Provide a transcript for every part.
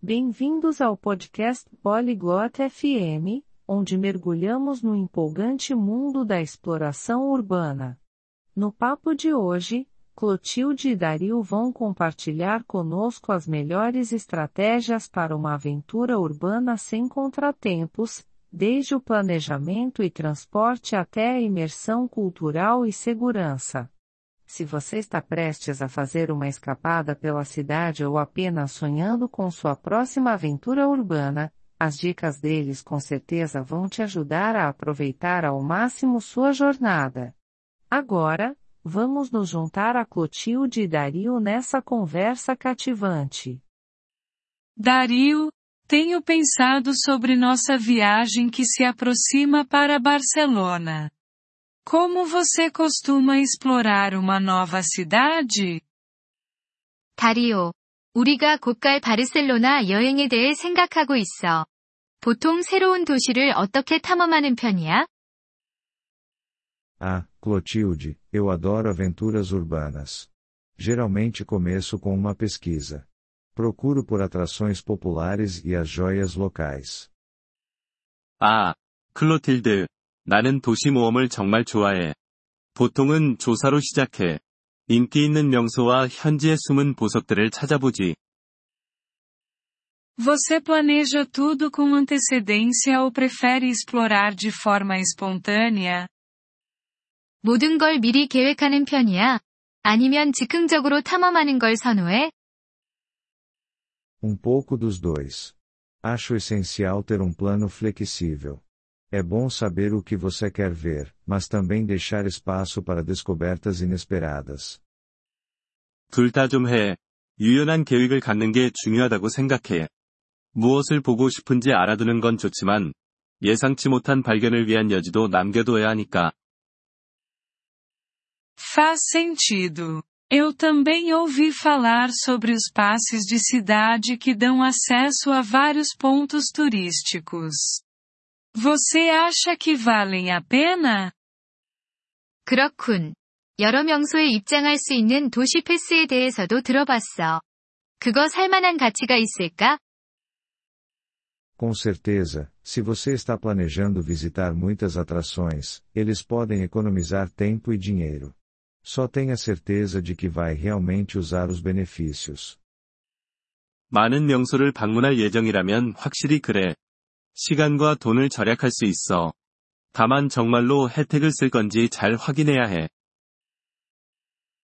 Bem-vindos ao podcast Polyglot FM, onde mergulhamos no empolgante mundo da exploração urbana. No papo de hoje, Clotilde e Dario vão compartilhar conosco as melhores estratégias para uma aventura urbana sem contratempos, desde o planejamento e transporte até a imersão cultural e segurança. Se você está prestes a fazer uma escapada pela cidade ou apenas sonhando com sua próxima aventura urbana, as dicas deles com certeza vão te ajudar a aproveitar ao máximo sua jornada. Agora, vamos nos juntar a Clotilde e Dario nessa conversa cativante. Dario, tenho pensado sobre nossa viagem que se aproxima para Barcelona. Como você costuma explorar uma nova cidade? 다리오, 우리가 곧 갈 바르셀로나 여행에 대해 생각하고 있어. 보통 새로운 도시를 어떻게 탐험하는 편이야? Ah, Clotilde, eu adoro aventuras urbanas. Geralmente começo com uma pesquisa. Procuro por atrações populares e as joias locais. 아, 클로틸드. 나는 도시 모험을 정말 좋아해. 보통은 조사로 시작해. 인기 있는 명소와 현지의 숨은 보석들을 찾아보지. Você planeja tudo com antecedência ou prefere explorar de forma espontânea? 모든 걸 미리 계획하는 편이야? 아니면 즉흥적으로 탐험하는 걸 선호해? Um pouco dos dois. Acho essencial ter um plano flexível. É bom saber o que você quer ver, mas também deixar espaço para descobertas inesperadas. 둘 다 좀 해. 유연한 계획을 갖는 게 중요하다고 생각해. 무엇을 보고 싶은지 알아두는 건 좋지만, 예상치 못한 발견을 위한 여지도 남겨둬야 하니까. Faz sentido. Eu também ouvi falar sobre os passes de cidade que dão acesso a vários pontos turísticos. Você acha que valem a pena? 그렇군. 여러 명소에 입장할 수 있는 도시 패스에 대해서도 들어봤어. 그거 살만한 가치가 있을까? Com certeza, se você está planejando visitar muitas atrações, eles podem economizar tempo e dinheiro. Só tenha certeza de que vai realmente usar os benefícios. 많은 명소를 방문할 예정이라면 확실히 그래. 시간과 돈을 절약할 수 있어. 다만 정말로 혜택을 쓸 건지 잘 확인해야 해.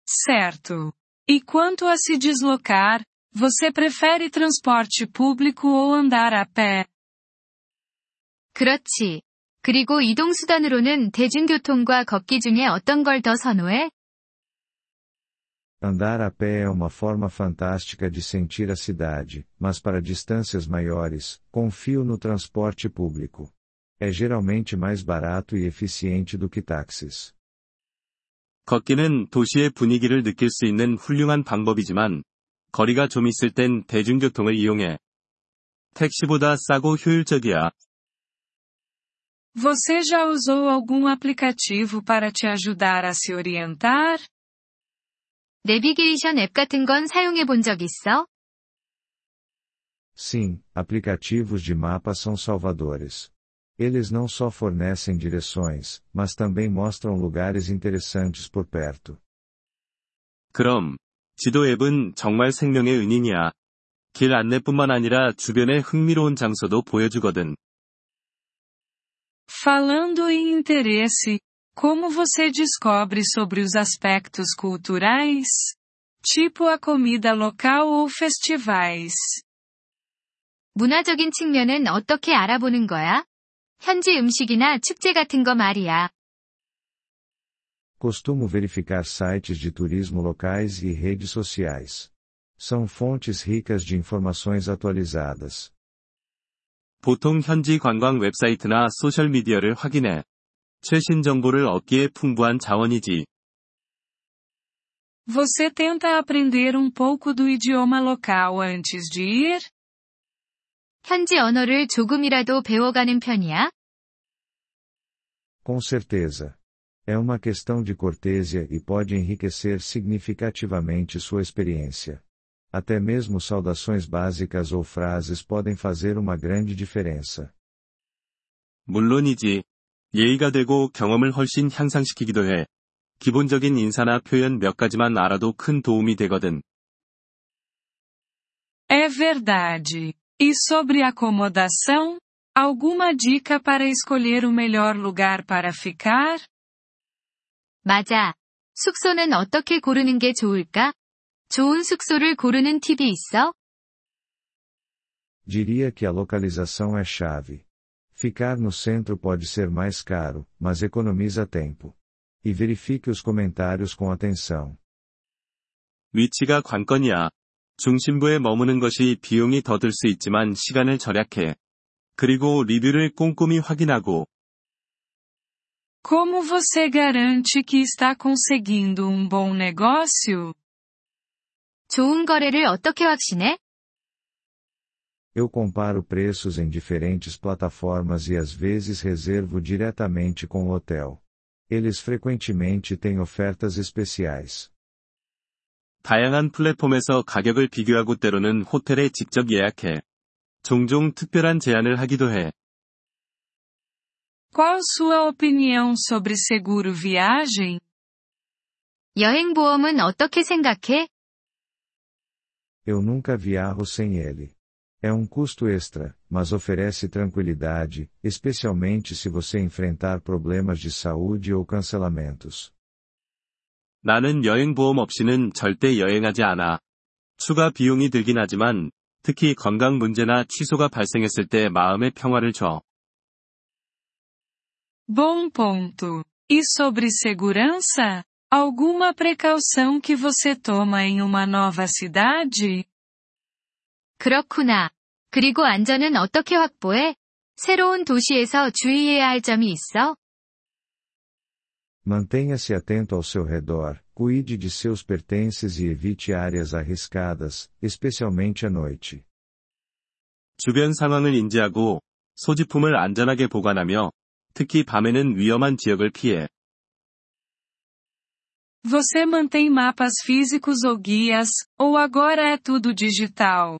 Certo. E quanto a se deslocar, você prefere transporte público ou andar a pé? 그렇지. 그리고 이동수단으로는 대중교통과 걷기 중에 어떤 걸 더 선호해? Andar a pé é uma forma fantástica de sentir a cidade, mas para distâncias maiores, confio no transporte público. É geralmente mais barato e eficiente do que táxis. 걷기는 도시의 분위기를 느낄 수 있는 훌륭한 방법이지만, 거리가 좀 있을 땐 대중교통을 이용해. 택시보다 싸고 효율적이야. Você já usou algum aplicativo para te ajudar a se orientar? 내비게이션 앱 같은 건 사용해 본 적 있어? Sim, aplicativos de mapas são salvadores. Eles não só fornecem direções, mas também mostram lugares interessantes por perto. 그럼, 지도 앱은 정말 생명의 은인이야. 길 안내뿐만 아니라 주변의 흥미로운 장소도 보여주거든. Falando em interesse, como você descobre sobre os aspectos culturais? Tipo a comida local ou festivais? 문화적인 측면은 어떻게 알아보는 거야? 현지 음식이나 축제 같은 거 말이야. Costumo verificar sites de turismo locais e redes sociais. São fontes ricas de informações atualizadas. 보통 현지 관광 웹사이트나 소셜미디어를 확인해. 최신 정보를 얻기에 풍부한 자원이지. Você tenta aprender um pouco do idioma local antes de ir? 현지 언어를 조금이라도 배워가는 편이야? Com certeza. É uma questão de cortesia e pode enriquecer significativamente sua experiência. Até mesmo saudações básicas ou frases podem fazer uma grande diferença. 물론이지. 예의가 되고 경험을 훨씬 향상시키기도 해. 기본적인 인사나 표현 몇 가지만 알아도 큰 도움이 되거든. É verdade. E sobre acomodação? Alguma dica para escolher o melhor lugar para ficar? 맞아. 숙소는 어떻게 고르는 게 좋을까? 좋은 숙소를 고르는 팁이 있어? Diria que a localização é chave. Ficar no centro pode ser mais caro, mas economiza tempo. E verifique os comentários com atenção. 위치가 관건이야. 중심부에 머무는 것이 비용이 더 들 수 있지만 시간을 절약해. 그리고 리뷰를 꼼꼼히 확인하고, Como você garante que está conseguindo um bom negócio? 좋은 거래를 어떻게 확신해? Eu comparo preços em diferentes plataformas e às vezes reservo diretamente com o hotel. Eles frequentemente têm ofertas especiais. 다양한 플랫폼에서 가격을 비교하고 때로는 호텔에 직접 예약해. 종종 특별한 제안을 하기도 해. Qual sua opinião sobre seguro viagem? 여행보험은 어떻게 생각해? Eu nunca viajo sem ele. É um custo extra, mas oferece tranquilidade, especialmente se você enfrentar problemas de saúde ou cancelamentos. 나는 여행보험 없이는 절대 여행하지 않아. 추가 비용이 들긴 하지만, 특히 건강 문제나 취소가 발생했을 때 마음의 평화를 줘. Bom ponto. E sobre segurança? Alguma precaução que você toma em uma nova cidade? 그렇구나. 그리고 안전은 어떻게 확보해? 새로운 도시에서 주의해야 할 점이 있어? Mantenha-se atento ao seu redor, cuide de seus pertences e evite áreas arriscadas, especialmente à noite. 주변 상황을 인지하고, 소지품을 안전하게 보관하며, 특히 밤에는 위험한 지역을 피해. Você mantém mapas físicos ou guias, ou agora é tudo digital?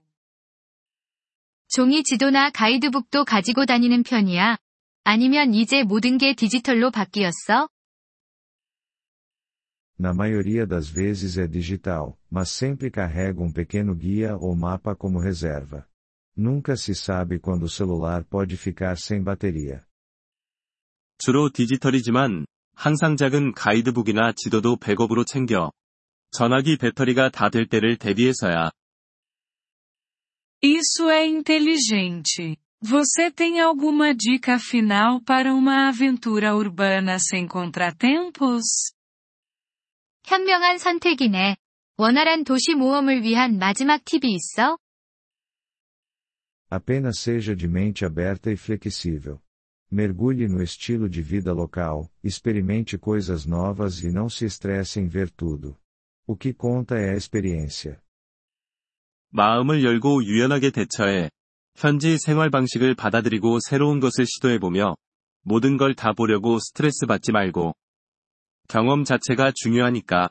종이 지도나 가이드북도 가지고 다니는 편이야? 아니면 이제 모든 게 디지털로 바뀌었어? Na maioria das vezes é digital, mas sempre carrego um pequeno guia ou mapa como reserva. Nunca se sabe quando o celular pode ficar sem bateria. 주로 디지털이지만, 항상 작은 가이드북이나 지도도 백업으로 챙겨. 전화기 배터리가 다 될 때를 대비해서야. Isso é inteligente. Você tem alguma dica final para uma aventura urbana sem contratempos? 현명한 선택이네. 원활한 도시 모험을 위한 마지막 팁이 있어? Apenas seja de mente aberta e flexível. Mergulhe no estilo de vida local, experimente coisas novas e não se estresse em ver tudo. O que conta é a experiência. 마음을 열고 유연하게 대처해. 현지 생활 방식을 받아들이고 새로운 것을 시도해보며, 모든 걸 다 보려고 스트레스 받지 말고. 경험 자체가 중요하니까.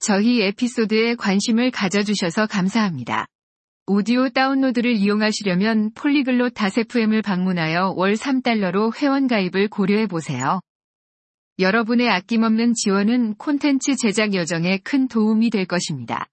저희 에피소드에 관심을 가져주셔서 감사합니다. 오디오 다운로드를 이용하시려면 폴리글롯 다세프엠을 방문하여 월 3달러로 회원가입을 고려해보세요. 여러분의 아낌없는 지원은 콘텐츠 제작 여정에 큰 도움이 될 것입니다.